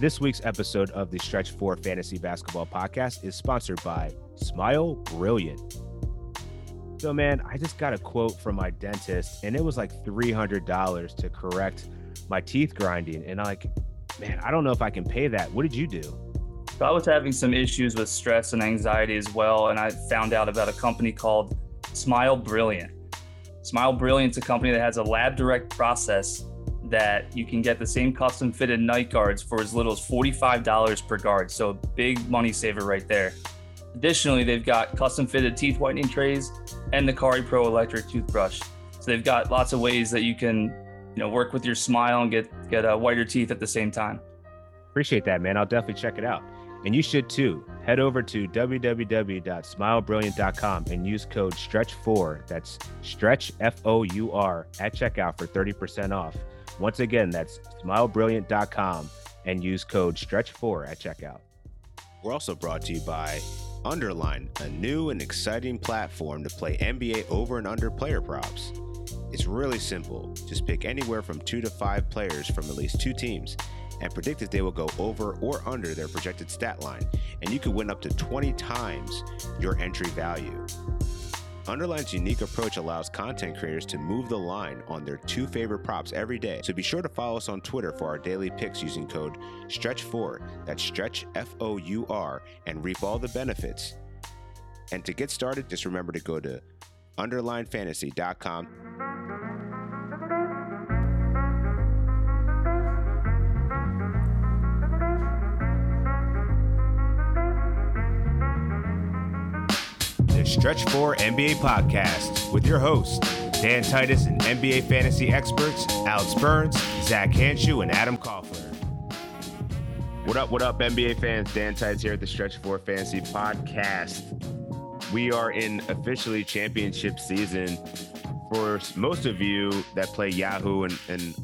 This week's episode of the Stretch 4 Fantasy Basketball Podcast is sponsored by Smile Brilliant. So, man, I just got a quote from my dentist, and it was like $300 to correct my teeth grinding. And I'm like, man, I don't know if I can pay that. What did you do? So I was having some issues with stress and anxiety as well, and I found out about a company called Smile Brilliant. Smile Brilliant's a company that has a lab direct process that you can get the same custom fitted night guards for as little as $45 per guard. So, big money saver right there. Additionally, they've got custom fitted teeth whitening trays and the cariPRO electric toothbrush. So, they've got lots of ways that you can, you know, work with your smile and get get uh, whiter teeth at the same time. Appreciate that, man. I'll definitely check it out. And you should too. Head over to www.smilebrilliant.com and use code STRETCH4. That's stretch F O U R at checkout for 30% off. Once again, that's smilebrilliant.com and use code STRETCH4 at checkout. We're also brought to you by Underline, a new and exciting platform to play NBA over and under player props. It's really simple. Just pick anywhere from two to five players from at least two teams and predict if they will go over or under their projected stat line, and you could win up to 20 times your entry value. Underline's unique approach allows content creators to move the line on their two favorite props every day. So be sure to follow us on Twitter for our daily picks using code STRETCH4, that's stretch F O U R, and reap all the benefits. And to get started, just remember to go to underlinefantasy.com. Stretch 4 NBA Podcast with your hosts, Dan Titus and NBA fantasy experts Alex Burns, Zach Hanshu, and Adam Koffler. What up, what up, NBA fans? Dan Titus here at the Stretch 4 Fantasy Podcast. We are in officially championship season. For most of you that play Yahoo and, and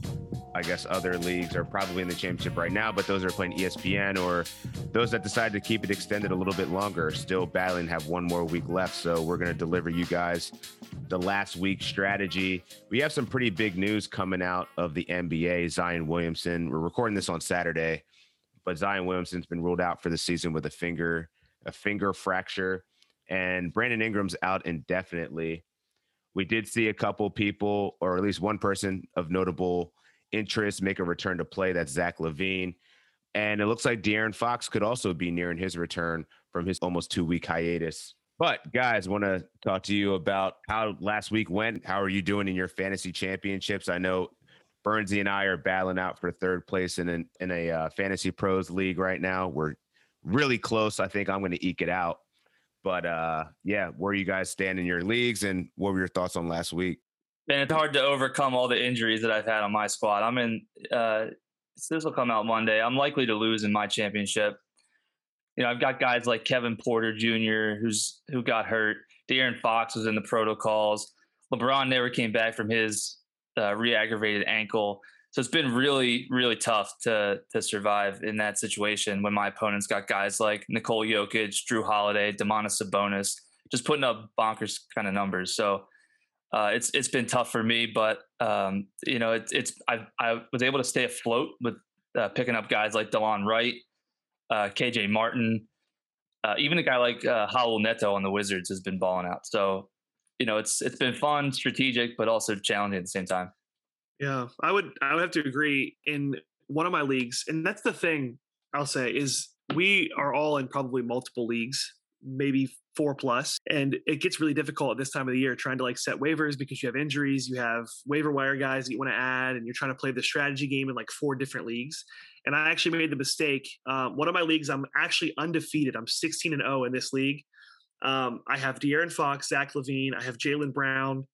I guess other leagues are probably in the championship right now, but those are playing ESPN or those that decide to keep it extended a little bit longer, still battling, have one more week left. So we're going to deliver you guys the last week strategy. We have some pretty big news coming out of the NBA. Zion Williamson, we're recording this on Saturday, but Zion Williamson's been ruled out for the season with a finger, a finger fracture, and Brandon Ingram's out indefinitely. We did see a couple people, or at least one person of notable interest, make a return to play. That's Zach LaVine. And it looks like De'Aaron Fox could also be nearing his return from his almost two week hiatus. But guys, want to talk to you about how last week went. How are you doing in your fantasy championships? I know Burnsy and I are battling out for third place in an, in a uh, fantasy pros league right now. We're really close. I think I'm going to eke it out. But uh, yeah, where are you guys stand in your leagues, and what were your thoughts on last week? And it's hard to overcome all the injuries that I've had on my squad. I'm in. Uh, this will come out Monday. I'm likely to lose in my championship. You know, I've got guys like Kevin Porter Jr. who's who got hurt. De'Aaron Fox was in the protocols. LeBron never came back from his uh, re-aggravated ankle. So it's been really, really tough to to survive in that situation when my opponents got guys like Nikola Jokic, Jrue Holiday, Domantas Sabonis, just putting up bonkers kind of numbers. So uh, it's it's been tough for me, but um, you know it, it's I I was able to stay afloat with uh, picking up guys like Delon Wright, uh, KJ Martin, uh, even a guy like uh, Raul Neto on the Wizards has been balling out. So you know it's it's been fun, strategic, but also challenging at the same time. Yeah, I would I would have to agree. In one of my leagues, and that's the thing I'll say is we are all in probably multiple leagues, maybe four plus, and it gets really difficult at this time of the year trying to like set waivers because you have injuries, you have waiver wire guys that you want to add, and you're trying to play the strategy game in like four different leagues. And I actually made the mistake. Um, one of my leagues, I'm actually undefeated. I'm 16 and 0 in this league. Um, I have De'Aaron Fox, Zach LaVine, I have Jaylen Brown,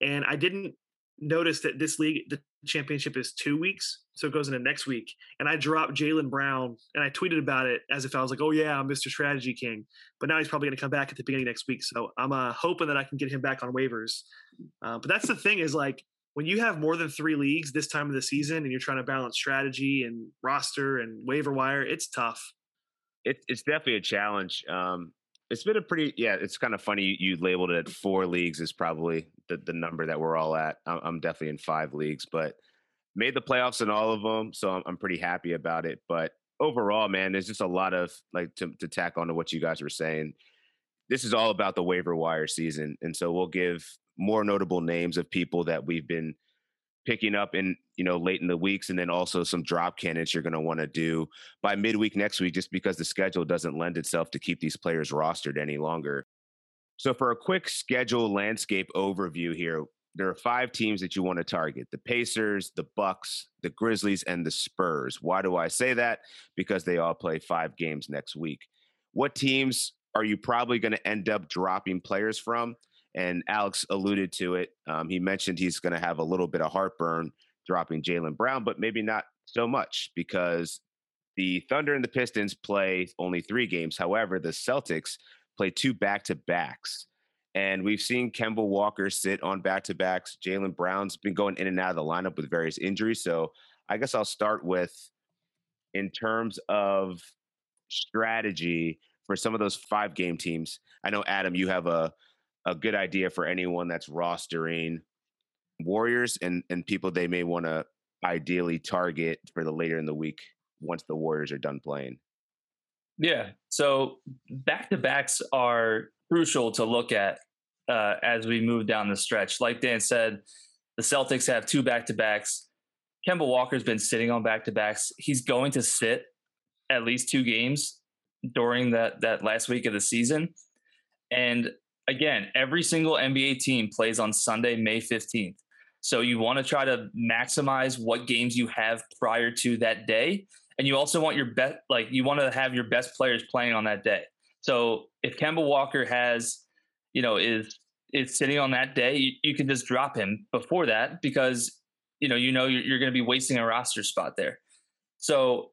and I didn't notice that this league, the championship is two weeks. So it goes into next week. And I dropped Jaylen Brown and I tweeted about it as if I was like, oh, yeah, I'm Mr. Strategy King. But now he's probably going to come back at the beginning next week. So I'm uh, hoping that I can get him back on waivers. Uh, but that's the thing is like, when you have more than three leagues this time of the season and you're trying to balance strategy and roster and waiver wire, it's tough. It, it's definitely a challenge. Um, it's been a pretty yeah. It's kind of funny you, labeled it four leagues is probably the, the number that we're all at. I'm, definitely in five leagues, but made the playoffs in all of them, so I'm, I'm pretty happy about it. But overall, man, there's just a lot of like to, to tack on to what you guys were saying. This is all about the waiver wire season, and so we'll give more notable names of people that we've been picking up in you know late in the weeks and then also some drop candidates you're going to want to do by midweek next week just because the schedule doesn't lend itself to keep these players rostered any longer. So for a quick schedule landscape overview here there are five teams that you want to target the pacers the bucks the grizzlies and the spurs. Why do i say that? Because they all play five games next week. What teams are you probably going to end up dropping players from and Alex alluded to it. Um, he mentioned he's going to have a little bit of heartburn dropping Jaylen Brown, but maybe not so much because the Thunder and the Pistons play only three games. However, the Celtics play two back to backs. And we've seen Kemba Walker sit on back to backs. Jaylen Brown's been going in and out of the lineup with various injuries. So I guess I'll start with in terms of strategy for some of those five game teams. I know, Adam, you have a a good idea for anyone that's rostering Warriors and and people they may want to ideally target for the later in the week once the Warriors are done playing. Yeah. So back to backs are crucial to look at uh, as we move down the stretch. Like Dan said, the Celtics have two back to backs. Kemba Walker's been sitting on back to backs. He's going to sit at least two games during that that last week of the season. And again, every single NBA team plays on Sunday, May 15th. So you want to try to maximize what games you have prior to that day. And you also want your best, like, you want to have your best players playing on that day. So if Kemba Walker has, you know, is is sitting on that day, you, you can just drop him before that because you know you know you're, you're going to be wasting a roster spot there. So,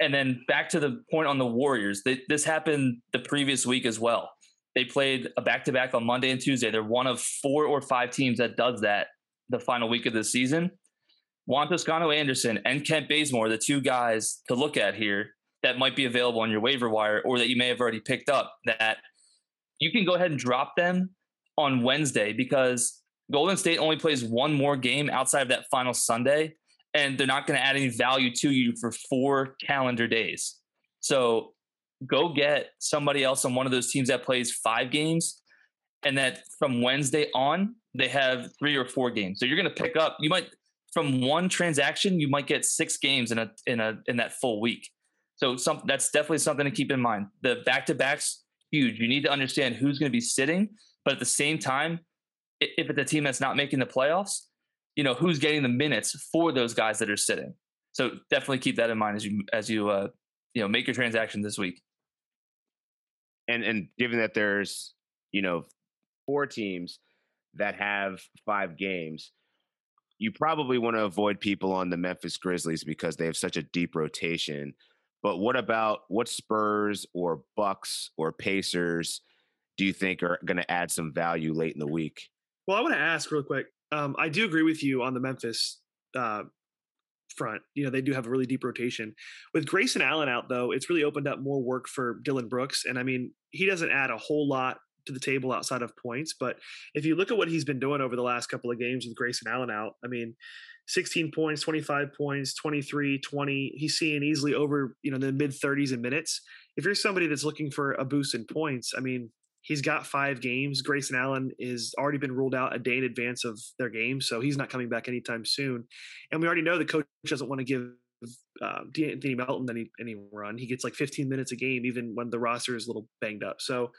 and then back to the point on the Warriors, they, this happened the previous week as well. They played a back to back on Monday and Tuesday. They're one of four or five teams that does that the final week of the season. Juan Toscano Anderson and Kent Bazemore, the two guys to look at here that might be available on your waiver wire or that you may have already picked up that you can go ahead and drop them on Wednesday because Golden State only plays one more game outside of that final Sunday, and they're not going to add any value to you for four calendar days. So go get somebody else on one of those teams that plays five games and that from Wednesday on they have three or four games. So you're going to pick up you might from one transaction you might get six games in a in a in that full week. So some that's definitely something to keep in mind. The back to backs huge. You need to understand who's going to be sitting, but at the same time if it's a team that's not making the playoffs, you know, who's getting the minutes for those guys that are sitting. So definitely keep that in mind as you as you uh you know make your transaction this week and and given that there's you know four teams that have five games you probably want to avoid people on the Memphis Grizzlies because they have such a deep rotation. But what about what Spurs or Bucks or Pacers do you think are going to add some value late in the week? Well, I want to ask real quick. Um, I do agree with you on the Memphis uh, front. You know, they do have a really deep rotation. With Grayson Allen out, though, it's really opened up more work for Dillon Brooks. And I mean, he doesn't add a whole lot to the table outside of points. But if you look at what he's been doing over the last couple of games with Grayson Allen out, I mean, 16 points, 25 points, 23, 20. He's seeing easily over, you know, the mid 30s in minutes. If you're somebody that's looking for a boost in points, I mean, He's got five games. Grayson Allen is already been ruled out a day in advance of their game, so he's not coming back anytime soon. And we already know the coach doesn't want to give uh, Anthony Melton any any run. He gets like 15 minutes a game, even when the roster is a little banged up. So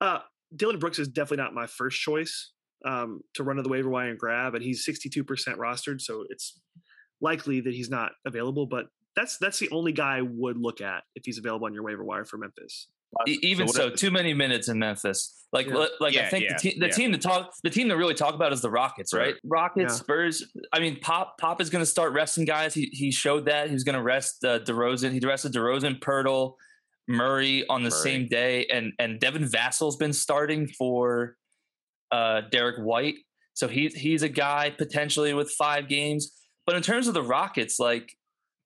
uh, Dillon Brooks is definitely not my first choice um, to run to the waiver wire and grab, and he's 62% rostered, so it's likely that he's not available. But that's that's the only guy I would look at if he's available on your waiver wire for Memphis. Even so, so too many minutes in Memphis. Like, yeah. like yeah, I think yeah, the, te- the team to talk, the team to really talk about is the Rockets, right? Rockets, Spurs. I mean, Pop, Pop is going to start resting guys. He he showed that he's going to rest uh, DeRozan. He rested DeRozan, Poeltl, Murray on the Murray. same day, and and Devin Vassell's been starting for uh, Derrick White. So he's he's a guy potentially with five games. But in terms of the Rockets, like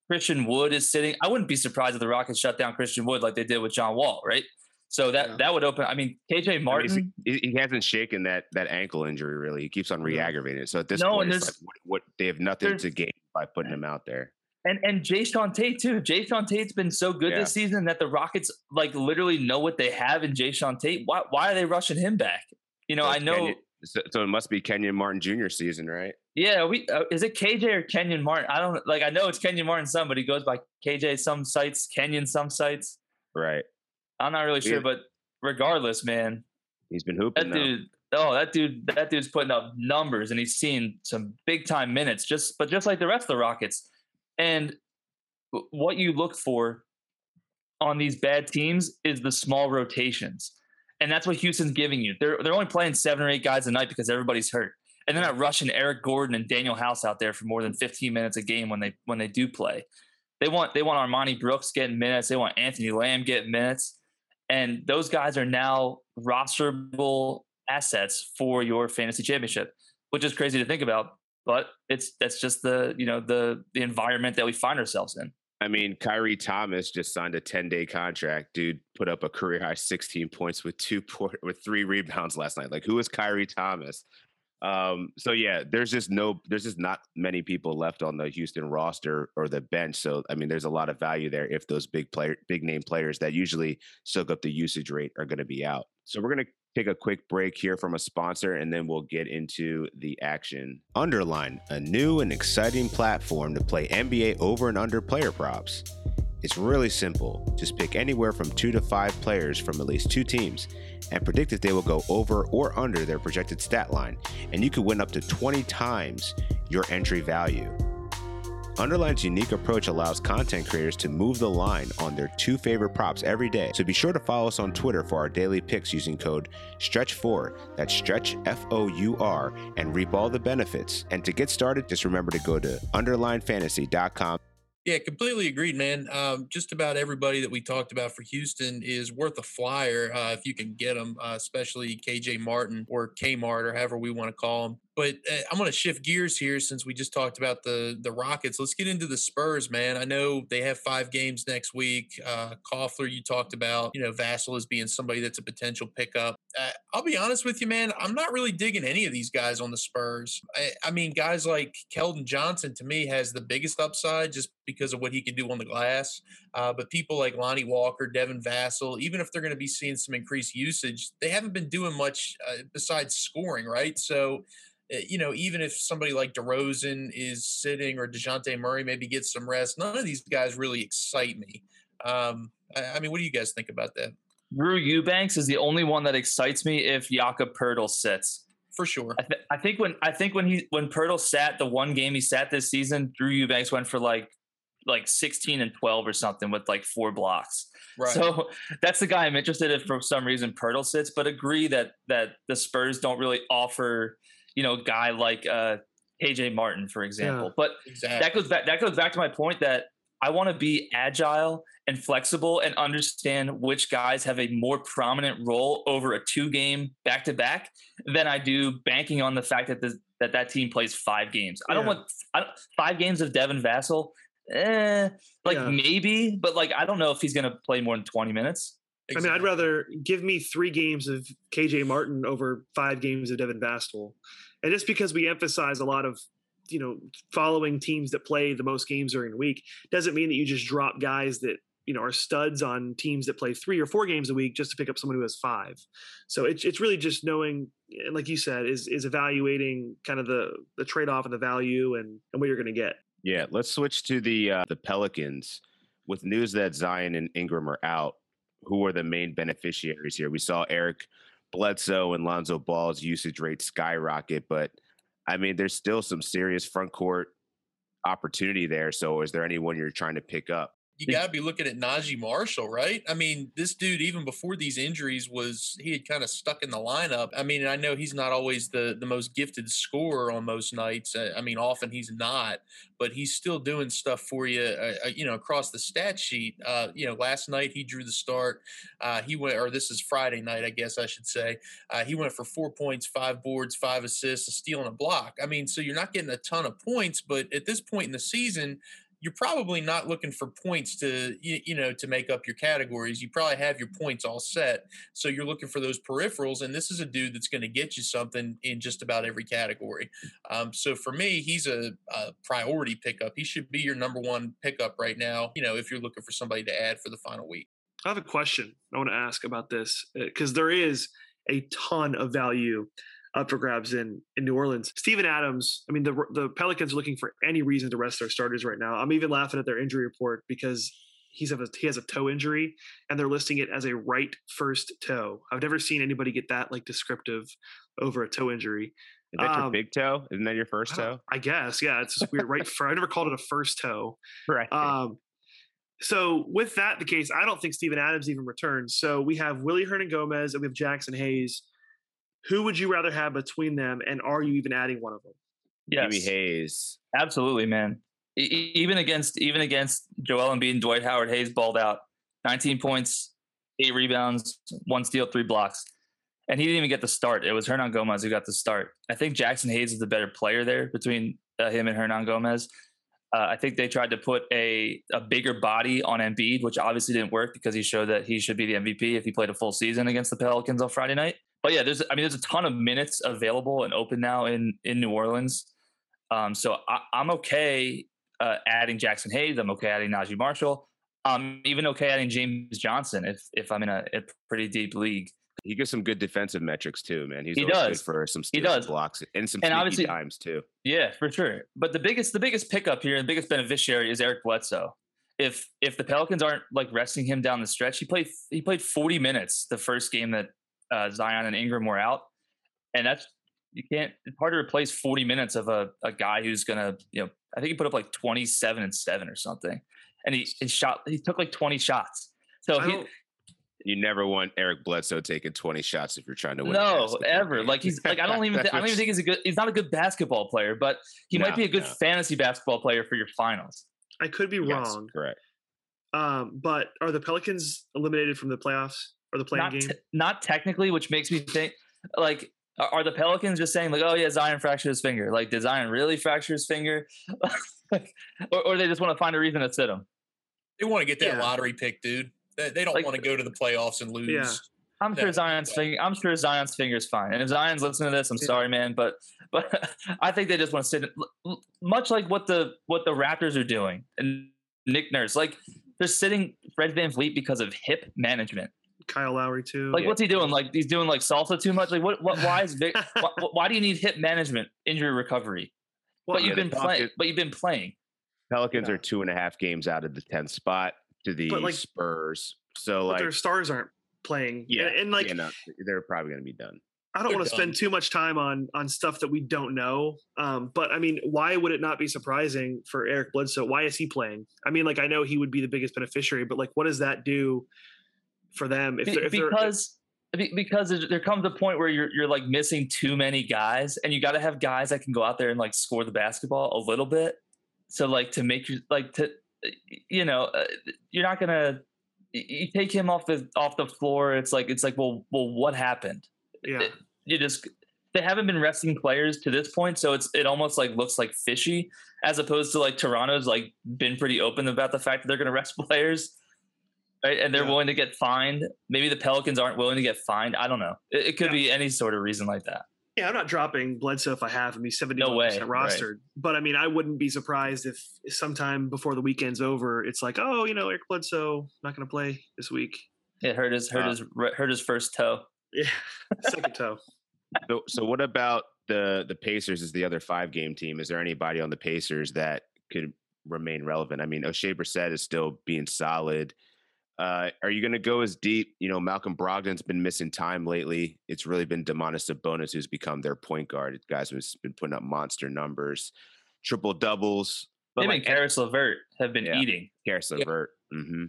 Christian Wood is sitting. I wouldn't be surprised if the Rockets shut down Christian Wood like they did with John Wall, right? So that yeah. that would open. I mean, KJ Martin. I mean, he, hasn't shaken that that ankle injury really. He keeps on re-aggravating it. So at this no, point, like what, what, they have nothing to gain by putting him out there. And and Jae'Sean Tate too. Jae'Sean Tate's been so good Yeah. this season that the Rockets like literally know what they have in Jae'Sean Tate. Why why are they rushing him back? You know, So I know. Kenyon- so, so it must be Kenyon Martin Jr. season, right? Yeah, we uh, is it KJ or Kenyon Martin? I don't like. I know it's Kenyon Martin. Some, but he goes by KJ some sites, Kenyon some sites. Right. I'm not really sure, Yeah. but regardless, man, He's been hooping. that dude. Oh, that dude. That dude's putting up numbers, and he's seen some big time minutes. Just, but just like the rest of the Rockets, and what you look for on these bad teams is the small rotations, and that's what Houston's giving you. They're they're only playing seven or eight guys a night because everybody's hurt, and they're not rushing Eric Gordon and Danuel House out there for more than 15 minutes a game when they when they do play. They want they want Armoni Brooks getting minutes. They want Anthony Lamb getting minutes, and those guys are now rosterable assets for your fantasy championship, which is crazy to think about. But it's that's just the you know the the environment that we find ourselves in. I mean, Khyri Thomas just signed a 10 day contract. Dude put up a career high 16 points with two po- with three rebounds last night. Like, who is Khyri Thomas? Um, so yeah, there's just no, there's just not many people left on the Houston roster or the bench. So I mean, there's a lot of value there if those big player, big name players that usually soak up the usage rate are going to be out. So we're going to take a quick break here from a sponsor and then we'll get into the action. Underline, a new and exciting platform to play NBA over and under player props. It's really simple. Just pick anywhere from two to five players from at least two teams and predict if they will go over or under their projected stat line, and you could win up to 20 times your entry value. Underline's unique approach allows content creators to move the line on their two favorite props every day. So be sure to follow us on Twitter for our daily picks using code STRETCH4, that's stretch F O U R, and reap all the benefits. And to get started, just remember to go to underlinefantasy.com. Yeah, completely agreed, man. Um, just about everybody that we talked about for Houston is worth a flyer uh, if you can get them, uh, especially KJ Martin or Kmart or however we want to call him. But uh, I'm going to shift gears here since we just talked about the the Rockets. Let's get into the Spurs, man. I know they have five games next week. Uh, Koffler, you talked about, you know, Vassell as being somebody that's a potential pickup. Uh, I'll be honest with you, man. I'm not really digging any of these guys on the Spurs. I, I mean, guys like Keldon Johnson to me has the biggest upside just because of what he can do on the glass. Uh, but people like Lonnie Walker, Devin Vassell, even if they're going to be seeing some increased usage, they haven't been doing much uh, besides scoring, right? So, uh, you know, even if somebody like DeRozan is sitting or Dejounte Murray maybe gets some rest, none of these guys really excite me. Um, I, I mean, what do you guys think about that? Drew Eubanks is the only one that excites me if Jakob Poeltl sits. For sure. I, th- I think when I think when he when Poeltl sat the one game he sat this season, Drew Eubanks went for like like 16 and 12 or something with like four blocks. Right. So that's the guy I'm interested in for some reason Poeltl sits, but agree that that the Spurs don't really offer, you know, a guy like uh KJ Martin, for example. Yeah. But exactly. that goes back that goes back to my point that I want to be agile and flexible and understand which guys have a more prominent role over a two game back to back than I do banking on the fact that this, that that team plays five games. I don't Yeah. want I don't, five games of Devin Vassell. Eh, like Yeah. maybe, but like I don't know if he's going to play more than 20 minutes. I mean, I'd rather give me three games of KJ Martin over five games of Devin Vassell. And just because we emphasize a lot of, you know, following teams that play the most games during the week doesn't mean that you just drop guys that, you know, are studs on teams that play three or four games a week just to pick up someone who has five. So it's it's really just knowing, and like you said, is is evaluating kind of the the trade off and the value and, and what you're gonna get. Yeah, let's switch to the uh, the Pelicans with news that Zion and Ingram are out. Who are the main beneficiaries here? We saw Eric Bledsoe and Lonzo Ball's usage rate skyrocket, but I mean, there's still some serious front court opportunity there. So, is there anyone you're trying to pick up? You got to be looking at Naji Marshall, right? I mean, this dude, even before these injuries, was he had kind of stuck in the lineup. I mean, I know he's not always the the most gifted scorer on most nights. Uh, I mean, often he's not, but he's still doing stuff for you, uh, uh, you know, across the stat sheet. Uh, you know, last night he drew the start. Uh, he went, or this is Friday night, I guess I should say. Uh, he went for four points, five boards, five assists, a steal, and a block. I mean, so you're not getting a ton of points, but at this point in the season you're probably not looking for points to you, you, know to make up your categories. You probably have your points all set, so you're looking for those peripherals. And this is a dude that's going to get you something in just about every category. Um, so for me, he's a, a, priority pickup. He should be your number one pickup right now. You know, if you're looking for somebody to add for the final week. I have a question I want to ask about this because uh, there is a ton of value up for grabs in in New Orleans. Steven Adams, I mean the the Pelicans are looking for any reason to rest their starters right now. I'm even laughing at their injury report because he's a, he has a toe injury and they're listing it as a right first toe. I've never seen anybody get that like descriptive over a toe injury. Is that um, your big toe? Isn't that your first toe? I guess, yeah. It's just weird. right for I never called it a first toe. Right. Um, so with that the case, I don't think Steven Adams even returns. So we have Willy Hernangomez and we have Jaxson Hayes who would you rather have between them, and are you even adding one of them? Yes. Jimmy Hayes. Absolutely, man. E- even against even against Joel Embiid and Dwight Howard, Hayes balled out. 19 points, eight rebounds, one steal, three blocks. And he didn't even get the start. It was Hernangomez who got the start. I think Jaxson Hayes is the better player there between uh, him and Hernangomez. Uh, I think they tried to put a, a bigger body on Embiid, which obviously didn't work because he showed that he should be the MVP if he played a full season against the Pelicans on Friday night but yeah, there's I mean there's a ton of minutes available and open now in in New Orleans. Um, so I, am okay uh, adding Jaxson Hayes. I'm okay adding Naji Marshall. I'm even okay adding James Johnson if if I'm in a, a pretty deep league. He gives some good defensive metrics too, man. He's he does. for some he does. blocks and some and obviously, times too. Yeah, for sure. But the biggest the biggest pickup here, the biggest beneficiary is Eric Bledsoe. If if the Pelicans aren't like resting him down the stretch, he played he played 40 minutes the first game that uh, Zion and Ingram were out, and that's you can't. It's hard to replace 40 minutes of a, a guy who's gonna you know. I think he put up like 27 and seven or something, and he, he shot. He took like 20 shots. So he. You never want Eric Bledsoe taking 20 shots if you're trying to win. No, ever. Like he's like I don't even th- I don't even think he's a good. He's not a good basketball player, but he no, might be a good no. fantasy basketball player for your finals. I could be yes, wrong. Correct. Um, but are the Pelicans eliminated from the playoffs? Or the playing not game? Te- not technically, which makes me think like are the Pelicans just saying like, oh yeah, Zion fractured his finger? Like, did Zion really fracture his finger, or, or they just want to find a reason to sit him? They want to get that yeah. lottery pick, dude. They, they don't like, want to go to the playoffs and lose. Yeah. I'm sure Zion's finger. I'm sure Zion's finger's fine. And if Zion's listening to this, I'm yeah. sorry, man, but but I think they just want to sit. Much like what the what the Raptors are doing, and Nick Nurse, like they're sitting Fred VanVleet because of hip management. Kyle Lowry too. Like, yeah. what's he doing? Like, he's doing like salsa too much. Like, what? What? Why is Vic? why, why, do you need hip management, injury recovery? Well, but you've been playing. But you've been playing. Pelicans yeah. are two and a half games out of the tenth spot to the like, Spurs. So like their stars aren't playing. Yeah, and, and like yeah, no, they're probably going to be done. I don't want to spend too much time on on stuff that we don't know. Um, but I mean, why would it not be surprising for Eric Bledsoe? Why is he playing? I mean, like I know he would be the biggest beneficiary, but like, what does that do for them if, they're, if because they're, because there comes a point where you're you're like missing too many guys, and you got to have guys that can go out there and like score the basketball a little bit. So like to make you like to you know uh, you're not gonna you take him off the off the floor. It's like it's like well well what happened? Yeah, you just they haven't been resting players to this point, so it's it almost like looks like fishy as opposed to like Toronto's like been pretty open about the fact that they're going to rest players right? And they're yeah. willing to get fined. Maybe the Pelicans aren't willing to get fined. I don't know. It, it could yeah. be any sort of reason like that. Yeah, I'm not dropping Bledsoe if I have him. He's 70 no percent rostered. Right. But I mean, I wouldn't be surprised if sometime before the weekend's over, it's like, oh, you know, Eric Bledsoe not going to play this week. It hurt his hurt uh, his hurt his first toe. Yeah, second toe. So, so what about the the Pacers? Is the other five game team? Is there anybody on the Pacers that could remain relevant? I mean, Oshae Brissett is still being solid. Uh, are you going to go as deep? You know, Malcolm Brogdon's been missing time lately. It's really been Domantas Sabonis who's become their point guard. Guys who's been putting up monster numbers, triple doubles. But Him like, and Caris LeVert have been yeah, eating. Caris LeVert. Yeah. Mm-hmm.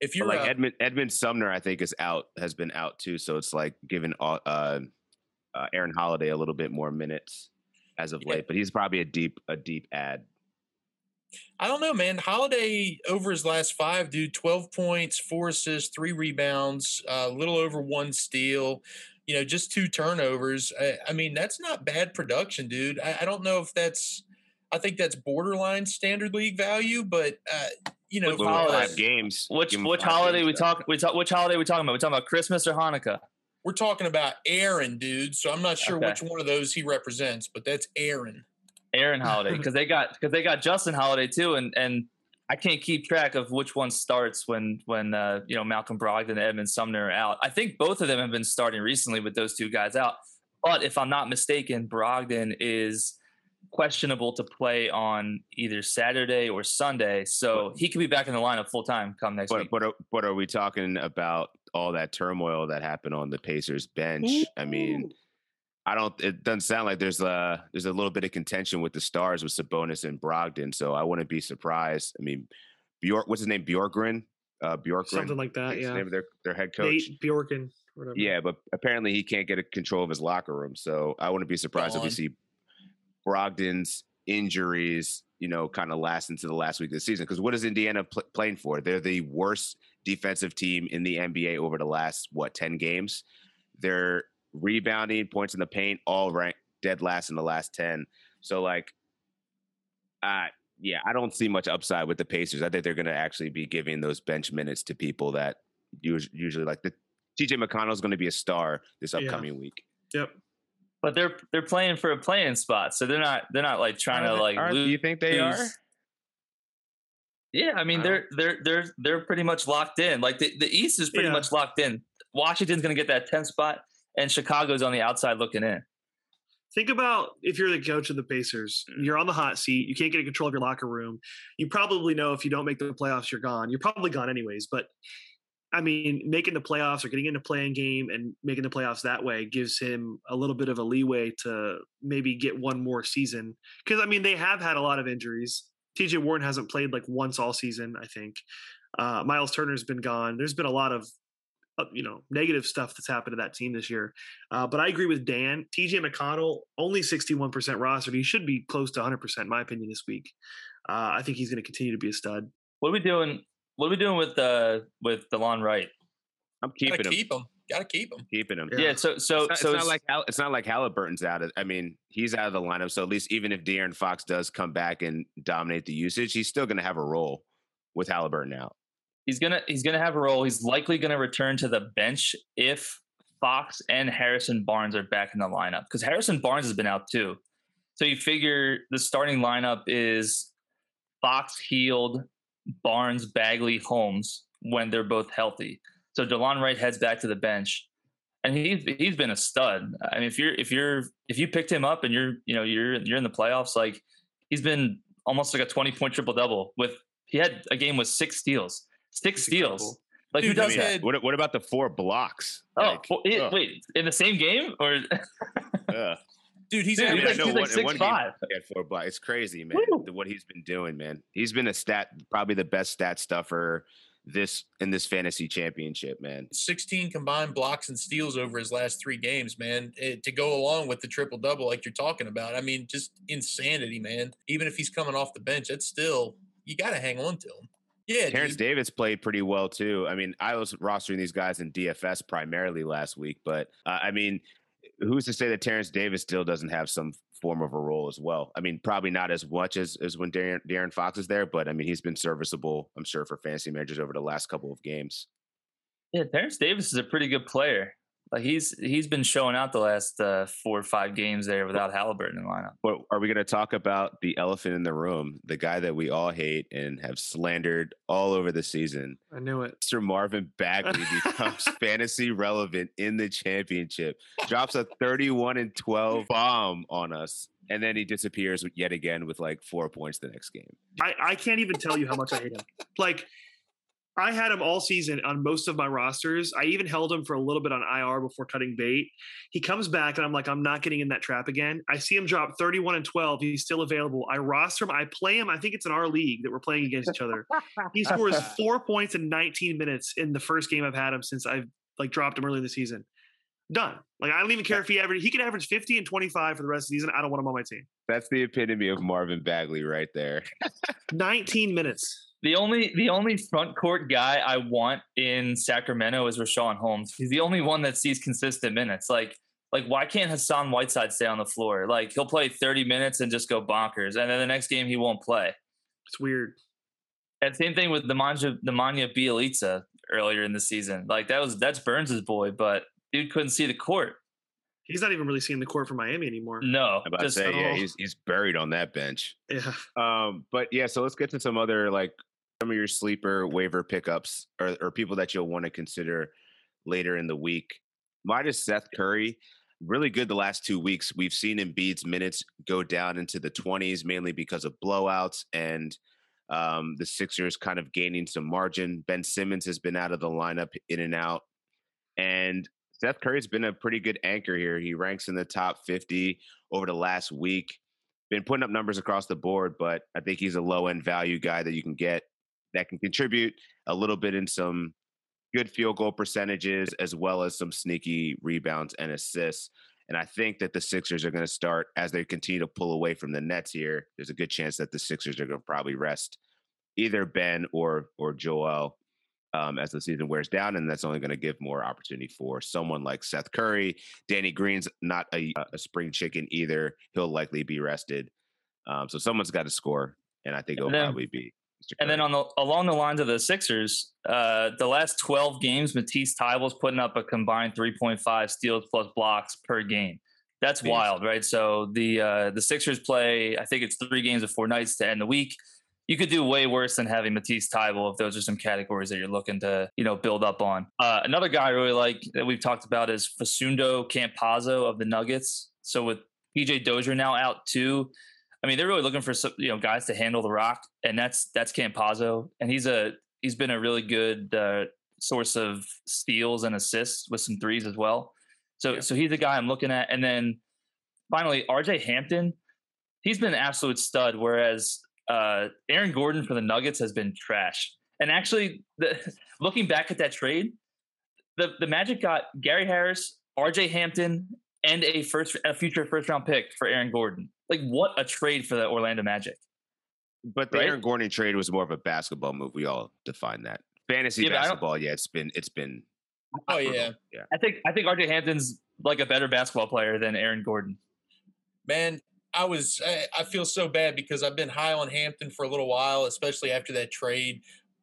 If you're like uh, Edmund Edmond Sumner, I think is out, has been out too. So it's like giving uh, uh, Aaron Holiday a little bit more minutes as of yeah. late. But he's probably a deep a deep ad I don't know, man. Holiday over his last five, dude, 12 points, four assists, three rebounds, a uh, little over one steal, you know, just two turnovers. I, I mean, that's not bad production, dude. I, I, don't know if that's, I think that's borderline standard league value, but uh, you know, Which Well, holiday? five games. Which give which five holiday games we talk we talk which holiday we talking about? We talking about Christmas or Hanukkah? we're talking about Aaron, dude. So I'm not sure Okay. which one of those he represents, but that's Aaron. Aaron Holiday because they got because they got Justin Holiday too, and and I can't keep track of which one starts when when uh, you know Malcolm Brogdon and Edmond Sumner are out. I think both of them have been starting recently with those two guys out. But if I'm not mistaken, Brogdon is questionable to play on either Saturday or Sunday, so he could be back in the lineup full time come next But week. but are, but are we talking about all that turmoil that happened on the Pacers bench? I mean, I don't. It doesn't sound like there's a there's a little bit of contention with the stars with Sabonis and Brogdon. So I wouldn't be surprised. I mean, Bjork, what's his name? Bjorkgren, uh, Bjorkgren, something like that. Yeah, name of their their head coach. Nate Bjorken. Whatever. Yeah, but apparently he can't get a control of his locker room. So I wouldn't be surprised if we see Brogdon's injuries, you know, kind of last into the last week of the season. Because what is Indiana pl- playing for? They're the worst defensive team in the NBA over the last what ten games. They're rebounding, points in the paint, all ranked dead last in the last ten. So like, uh yeah, I don't see much upside with the Pacers. I think they're going to actually be giving those bench minutes to people that usually like the TJ McConnell's going to be a star this Yeah. upcoming week. Yep. But they're they're playing for a playing spot, so they're not they're not like trying to like Are- do lose. you think they are? Yeah, I mean Wow. they're they're they're they're pretty much locked in. Like the, the East is pretty Yeah. much locked in. Washington's going to get that 10 spot, and Chicago's on the outside looking in. Think about if you're the coach of the Pacers, Mm. you're on the hot seat, you can't get a control of your locker room. You probably know if you don't make the playoffs, you're gone. You're probably gone anyways. But I mean, making the playoffs or getting into playing game and making the playoffs that way gives him a little bit of a leeway to maybe get one more season. Because I mean, they have had a lot of injuries. TJ Warren hasn't played like once all season, I think. Uh, Miles Turner's been gone. There's been a lot of you know negative stuff that's happened to that team this year. Uh, but I agree with Dan. TJ McConnell only 61% rostered. He should be close to 100% in my opinion this week. Uh, I think he's going to continue to be a stud. What are we doing? What are we doing with uh with Delon Wright? I'm keeping Gotta him. keep him. Gotta keep him. Keeping him. Yeah, Yeah. so so It's not, so it's not like Hal- it's not like Halliburton's out of. I mean, he's out of the lineup. So at least even if De'Aaron Fox does come back and dominate the usage, he's still going to have a role with Halliburton out. He's gonna he's gonna have a role. He's likely gonna return to the bench if Fox and Harrison Barnes are back in the lineup because Harrison Barnes has been out too. So you figure the starting lineup is Fox, Hield, Barnes, Bagley, Holmes when they're both healthy. So Delon Wright heads back to the bench, and he's he's been a stud. I mean, if you're if you're if you picked him up and you're you know you're you're in the playoffs, like he's been almost like a twenty point triple double with he had a game with six steals, six That's steals. incredible. Like who does I mean, that? what, what about the four blocks? Oh, Like, well, it- ugh, wait, in the same game or ugh. Dude, he's Dude, having Yeah, he's I like- know he's like one- in one game 6'5". he had four blocks. It's crazy, man. Woo. What he's been doing, man. He's been a stat, probably the best stat stuffer this in this fantasy championship, man. 16 combined blocks and steals over his last three games, man, eh, to go along with the triple double like you're talking about. I mean, just insanity, man. Even if he's coming off the bench, it's still, you got to hang on to him. Yeah, Terrence dude. Davis played pretty well too. I mean, I was rostering these guys in DFS primarily last week, but uh, I mean, who's to say that Terrence Davis still doesn't have some form of a role as well? I mean, probably not as much as, as when De'Aaron, De'Aaron Fox is there, but I mean, he's been serviceable, I'm sure, for fantasy managers over the last couple of games. yeah, Terrence Davis is a pretty good player. Like he's he's been showing out the last uh, four or five games there without Halliburton in the lineup. But are we going to talk about the elephant in the room, the guy that we all hate and have slandered all over the season? I knew it. Mr. Marvin Bagley becomes fantasy relevant in the championship, drops a 31 and 12 bomb on us, and then he disappears yet again with like four points the next game. I, I can't even tell you how much I hate him. Like, I had him all season on most of my rosters. I even held him for a little bit on IR before cutting bait. He comes back, and I'm like, I'm not getting in that trap again. I see him drop 31 and 12. He's still available. I roster him. I play him. I think it's in our league that we're playing against each other. He scores four points in 19 minutes in the first game I've had him since I've like dropped him early in the season. Done. Like I don't even care if he average. He can average 50 and 25 for the rest of the season. I don't want him on my team. That's the epitome of Marvin Bagley right there. 19 minutes. The only the only front court guy I want in Sacramento is Richaun Holmes. He's the only one that sees consistent minutes. Like Like, why can't Hassan Whiteside stay on the floor? Like, he'll play 30 minutes and just go bonkers, and then the next game he won't play. It's weird. And same thing with the Manja Nemanja Bjelica earlier in the season. Like that was that's Burns's boy, but dude couldn't see the court. He's not even really seeing the court for Miami anymore. No, I'm about to just say, yeah, oh. he's he's buried on that bench. Yeah. Um, but yeah, so let's get to some other like some of your sleeper waiver pickups or, or people that you'll want to consider later in the week. Mine is Seth Curry. Really good the last two weeks. We've seen Embiid's minutes go down into the 20s, mainly because of blowouts and um, the Sixers kind of gaining some margin. Ben Simmons has been out of the lineup in and out. And Seth Curry's been a pretty good anchor here. He ranks in the top 50 over the last week. Been putting up numbers across the board, but I think he's a low end value guy that you can get that can contribute a little bit in some good field goal percentages as well as some sneaky rebounds and assists. And I think that the Sixers are going to start as they continue to pull away from the Nets here. There's a good chance that the Sixers are going to probably rest either Ben or or Joel um, as the season wears down, and that's only going to give more opportunity for someone like Seth Curry. Danny Green's not a, a spring chicken either; he'll likely be rested. Um, so someone's got to score, and I think it'll then- probably be. And then on the along the lines of the Sixers, uh, the last 12 games, Matisse Thybulle's putting up a combined 3.5 steals plus blocks per game. That's Yes. wild, right? So the uh, the Sixers play, I think it's three games of four nights to end the week. You could do way worse than having Matisse Tybel if those are some categories that you're looking to, you know, build up on. Uh, another guy I really like that we've talked about is Facundo Campazzo of the Nuggets. So with PJ Dozier now out too, I mean, they're really looking for some, you know guys to handle the rock, and that's that's Campazzo, and he's a he's been a really good uh, source of steals and assists with some threes as well. So so he's the guy I'm looking at, and then finally RJ Hampton, he's been an absolute stud, whereas uh, Aaron Gordon for the Nuggets has been trash. And actually, the, looking back at that trade, the the Magic got Gary Harris, RJ Hampton, and a first a future first round pick for Aaron Gordon. Like what a trade for the Orlando Magic. But the right? Aaron Gordon trade was more of a basketball move. We all define that. Fantasy Yeah, but I don't- basketball, yeah, it's been it's been. Oh yeah, yeah. I think I think RJ Hampton's like a better basketball player than Aaron Gordon. man. I was I, I feel so bad because I've been high on Hampton for a little while, especially after that trade.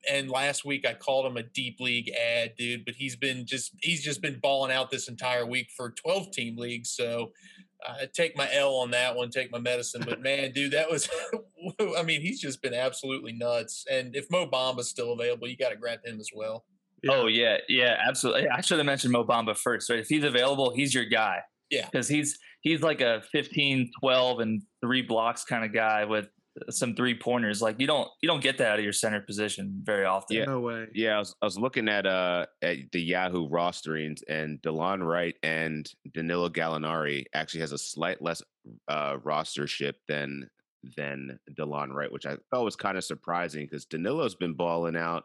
And last week I called him a deep league ad, dude. But he's been just he's just been balling out this entire week for twelve team leagues. So uh, take my L on that one, take my medicine. But man, dude, that was I mean he's just been absolutely nuts. And if Mo Bamba's still available, you got to grab him as well. Oh yeah, yeah, absolutely. I should have mentioned Mo Bamba first, right? If he's available, he's your guy. Yeah. Because he's he's like a 15, 12, and three blocks kind of guy with some three pointers. Like you don't you don't get that out of your center position very often. Yeah. No way. Yeah, I was, I was looking at uh at the Yahoo rosterings, and Delon Wright and Danilo Gallinari actually has a slight less uh rostership than than Delon Wright, which I thought was kind of surprising because Danilo's been balling out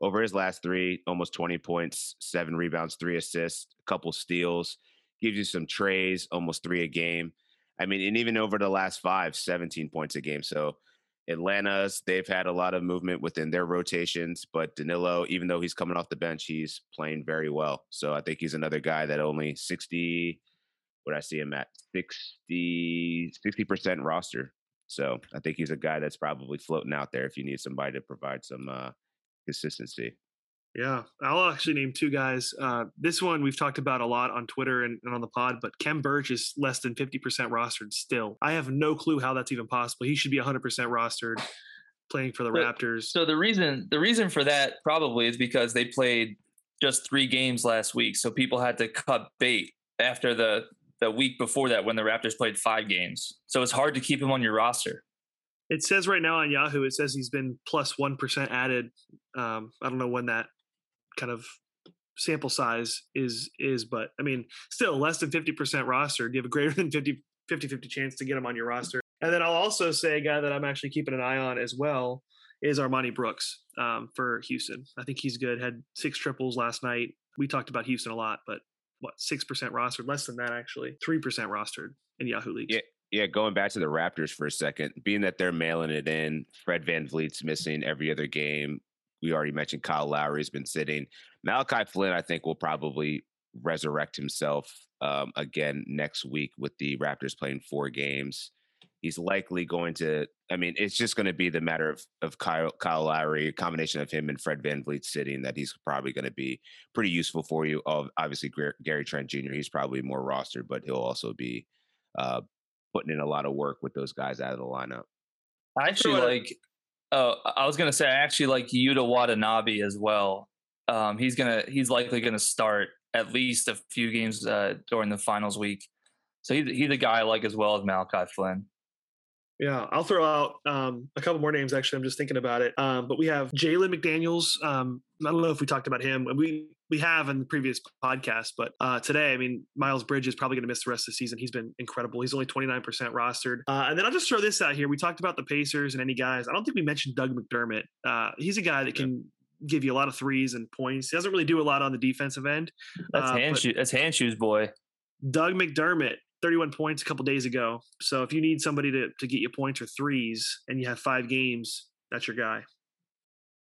over his last three, almost twenty points, seven rebounds, three assists, a couple steals, gives you some trays, almost three a game. I mean, and even over the last five, 17 points a game. So Atlanta's, they've had a lot of movement within their rotations, but Danilo, even though he's coming off the bench, he's playing very well. So I think he's another guy that only 60, what I see him at 60, 60% roster. So I think he's a guy that's probably floating out there if you need somebody to provide some uh, consistency. Yeah, I'll actually name two guys. Uh, this one we've talked about a lot on Twitter and, and on the pod, but Khem Birch is less than 50% rostered still. I have no clue how that's even possible. He should be 100% rostered playing for the Raptors. So the reason the reason for that probably is because they played just three games last week, so people had to cut bait after the the week before that when the Raptors played five games. So it's hard to keep him on your roster. It says right now on Yahoo, it says he's been plus 1 added. Um, I don't know when that kind of sample size is, is, but I mean, still less than 50% rostered. You have a greater than 50, 50 50 chance to get him on your roster. And then I'll also say a guy that I'm actually keeping an eye on as well is Armoni Brooks um, for Houston. I think he's good. Had six triples last night. We talked about Houston a lot, but what, 6% rostered? Less than that, actually. 3% rostered in Yahoo leagues. Yeah. Yeah, going back to the Raptors for a second, being that they're mailing it in, Fred VanVleet's missing every other game. We already mentioned Kyle Lowry's been sitting. Malachi Flynn, I think, will probably resurrect himself um, again next week with the Raptors playing four games. He's likely going to. I mean, it's just going to be the matter of of Kyle, Kyle Lowry, a combination of him and Fred Van VanVleet sitting. That he's probably going to be pretty useful for you. Of obviously, Gary Trent Jr. He's probably more rostered, but he'll also be uh, putting in a lot of work with those guys out of the lineup. I actually like. Oh, I was gonna say I actually like Yuta Watanabe as well. Um, he's gonna he's likely gonna start at least a few games uh, during the finals week. So he's he's a guy I like as well as Malachi Flynn. Yeah, I'll throw out um, a couple more names. Actually, I'm just thinking about it. Um, but we have Jalen McDaniels. Um, I don't know if we talked about him. We we have in the previous podcast, but uh, today, I mean, Miles Bridges is probably going to miss the rest of the season. He's been incredible. He's only 29% rostered. Uh, and then I'll just throw this out here. We talked about the Pacers and any guys. I don't think we mentioned Doug McDermott. Uh, he's a guy that can give you a lot of threes and points. He doesn't really do a lot on the defensive end. That's uh, hand shoes. That's hand shoes, boy. Doug McDermott 31 points a couple days ago. So if you need somebody to, to get you points or threes and you have five games, that's your guy.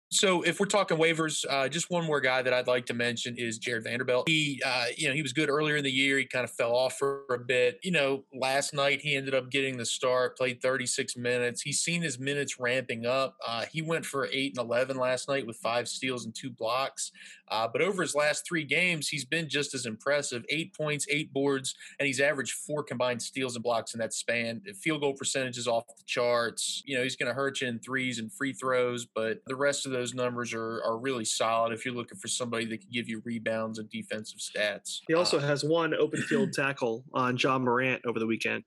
So if we're talking waivers, uh, just one more guy that I'd like to mention is Jared Vanderbilt. He, uh, you know, he was good earlier in the year. He kind of fell off for a bit. You know, last night he ended up getting the start, played 36 minutes. He's seen his minutes ramping up. Uh, he went for eight and 11 last night with five steals and two blocks. Uh, but over his last three games, he's been just as impressive: eight points, eight boards, and he's averaged four combined steals and blocks in that span. Field goal percentage is off the charts. You know, he's going to hurt you in threes and free throws, but the rest of those numbers are are really solid if you're looking for somebody that can give you rebounds and defensive stats. He also uh, has one open field tackle on Ja Morant over the weekend.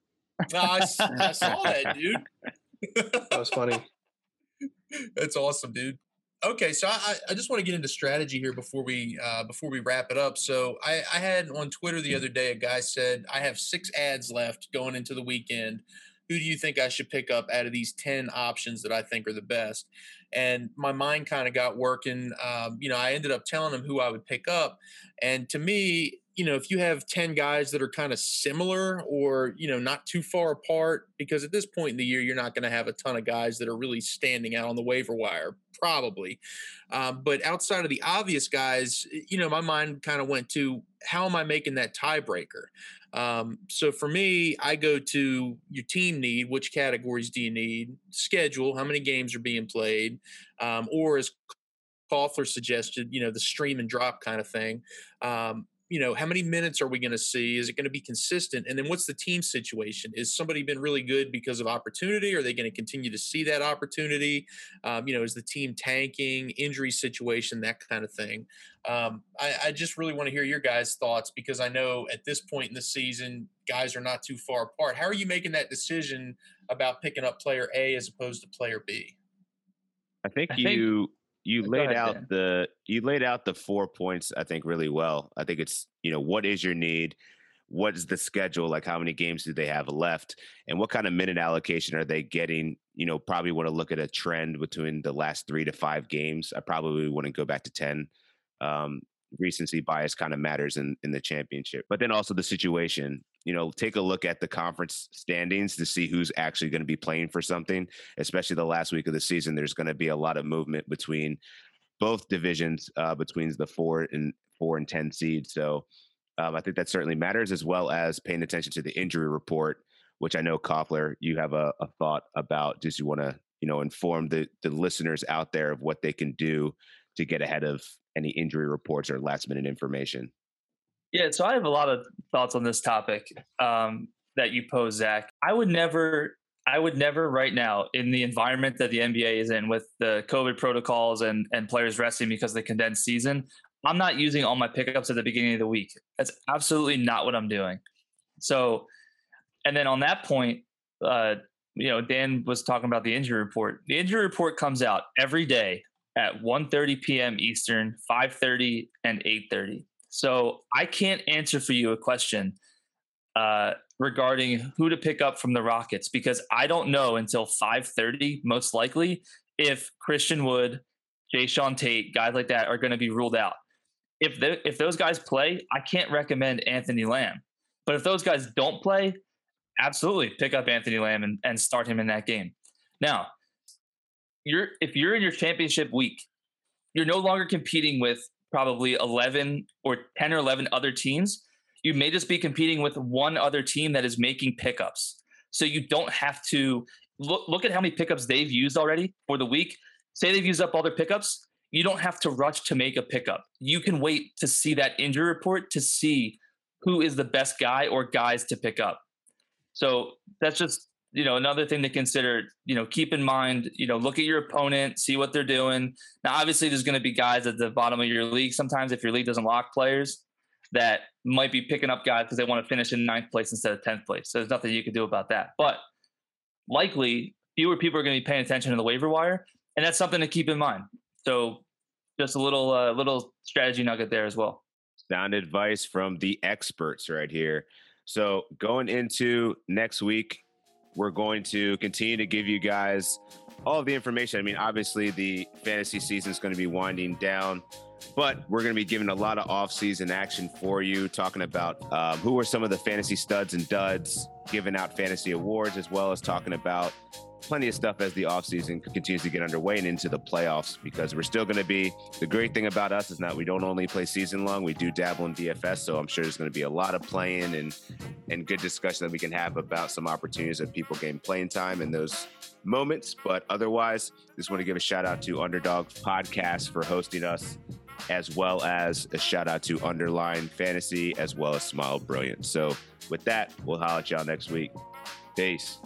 I, I saw that, dude. that was funny. That's awesome, dude. Okay, so I, I just want to get into strategy here before we uh, before we wrap it up. So I, I had on Twitter the other day a guy said I have six adds left going into the weekend who do you think I should pick up out of these 10 options that I think are the best? And my mind kind of got working. Um, you know, I ended up telling him who I would pick up. And to me, you know, if you have 10 guys that are kind of similar or, you know, not too far apart, because at this point in the year, you're not going to have a ton of guys that are really standing out on the waiver wire, probably. Um, but outside of the obvious guys, you know, my mind kind of went to how am I making that tiebreaker? Um, so for me, I go to your team need. Which categories do you need? Schedule. How many games are being played? Um, or as Koffler suggested, you know, the stream and drop kind of thing. Um, you know, how many minutes are we going to see? Is it going to be consistent? And then what's the team situation? Is somebody been really good because of opportunity? Are they going to continue to see that opportunity? Um, you know, is the team tanking, injury situation, that kind of thing? Um, I, I just really want to hear your guys' thoughts because I know at this point in the season, guys are not too far apart. How are you making that decision about picking up player A as opposed to player B? I think I you you laid ahead, out Dan. the you laid out the four points i think really well. I think it's you know what is your need? What is the schedule? Like how many games do they have left? And what kind of minute allocation are they getting? You know probably want to look at a trend between the last three to five games. I probably wouldn't go back to 10 um, recency bias kind of matters in, in the championship. But then also the situation you know, take a look at the conference standings to see who's actually going to be playing for something, especially the last week of the season. There's going to be a lot of movement between both divisions, uh, between the four and four and 10 seeds. So um, I think that certainly matters, as well as paying attention to the injury report, which I know Koffler, you have a, a thought about. Just you want to, you know, inform the, the listeners out there of what they can do to get ahead of any injury reports or last minute information. Yeah, so I have a lot of thoughts on this topic um, that you pose, Zach. I would never, I would never right now in the environment that the NBA is in with the COVID protocols and and players resting because of the condensed season. I'm not using all my pickups at the beginning of the week. That's absolutely not what I'm doing. So, and then on that point, uh, you know, Dan was talking about the injury report. The injury report comes out every day at 1:30 p.m. Eastern, 5:30 and 8:30. So I can't answer for you a question uh, regarding who to pick up from the Rockets because I don't know until 5:30, most likely, if Christian Wood, Jae'Sean Tate, guys like that are going to be ruled out. If the, if those guys play, I can't recommend Anthony Lamb. But if those guys don't play, absolutely pick up Anthony Lamb and, and start him in that game. Now, you're if you're in your championship week, you're no longer competing with probably 11 or 10 or 11 other teams, you may just be competing with one other team that is making pickups. So you don't have to look look at how many pickups they've used already for the week. Say they've used up all their pickups, you don't have to rush to make a pickup. You can wait to see that injury report to see who is the best guy or guys to pick up. So that's just you know another thing to consider you know keep in mind you know look at your opponent see what they're doing. Now obviously there's going to be guys at the bottom of your league sometimes if your league doesn't lock players that might be picking up guys because they want to finish in ninth place instead of 10th place. So there's nothing you can do about that. But likely fewer people are going to be paying attention to the waiver wire and that's something to keep in mind. So just a little uh, little strategy nugget there as well. Sound advice from the experts right here. So going into next week we're going to continue to give you guys all of the information. I mean, obviously, the fantasy season is going to be winding down, but we're going to be giving a lot of off-season action for you, talking about um, who are some of the fantasy studs and duds, giving out fantasy awards, as well as talking about plenty of stuff as the offseason continues to get underway and into the playoffs because we're still going to be the great thing about us is that we don't only play season long we do dabble in dfs so i'm sure there's going to be a lot of playing and and good discussion that we can have about some opportunities that people gain playing time in those moments. But otherwise just want to give a shout out to underdog podcast for hosting us as well as a shout out to underline fantasy as well as smile brilliant. So with that we'll holler at y'all next week. Peace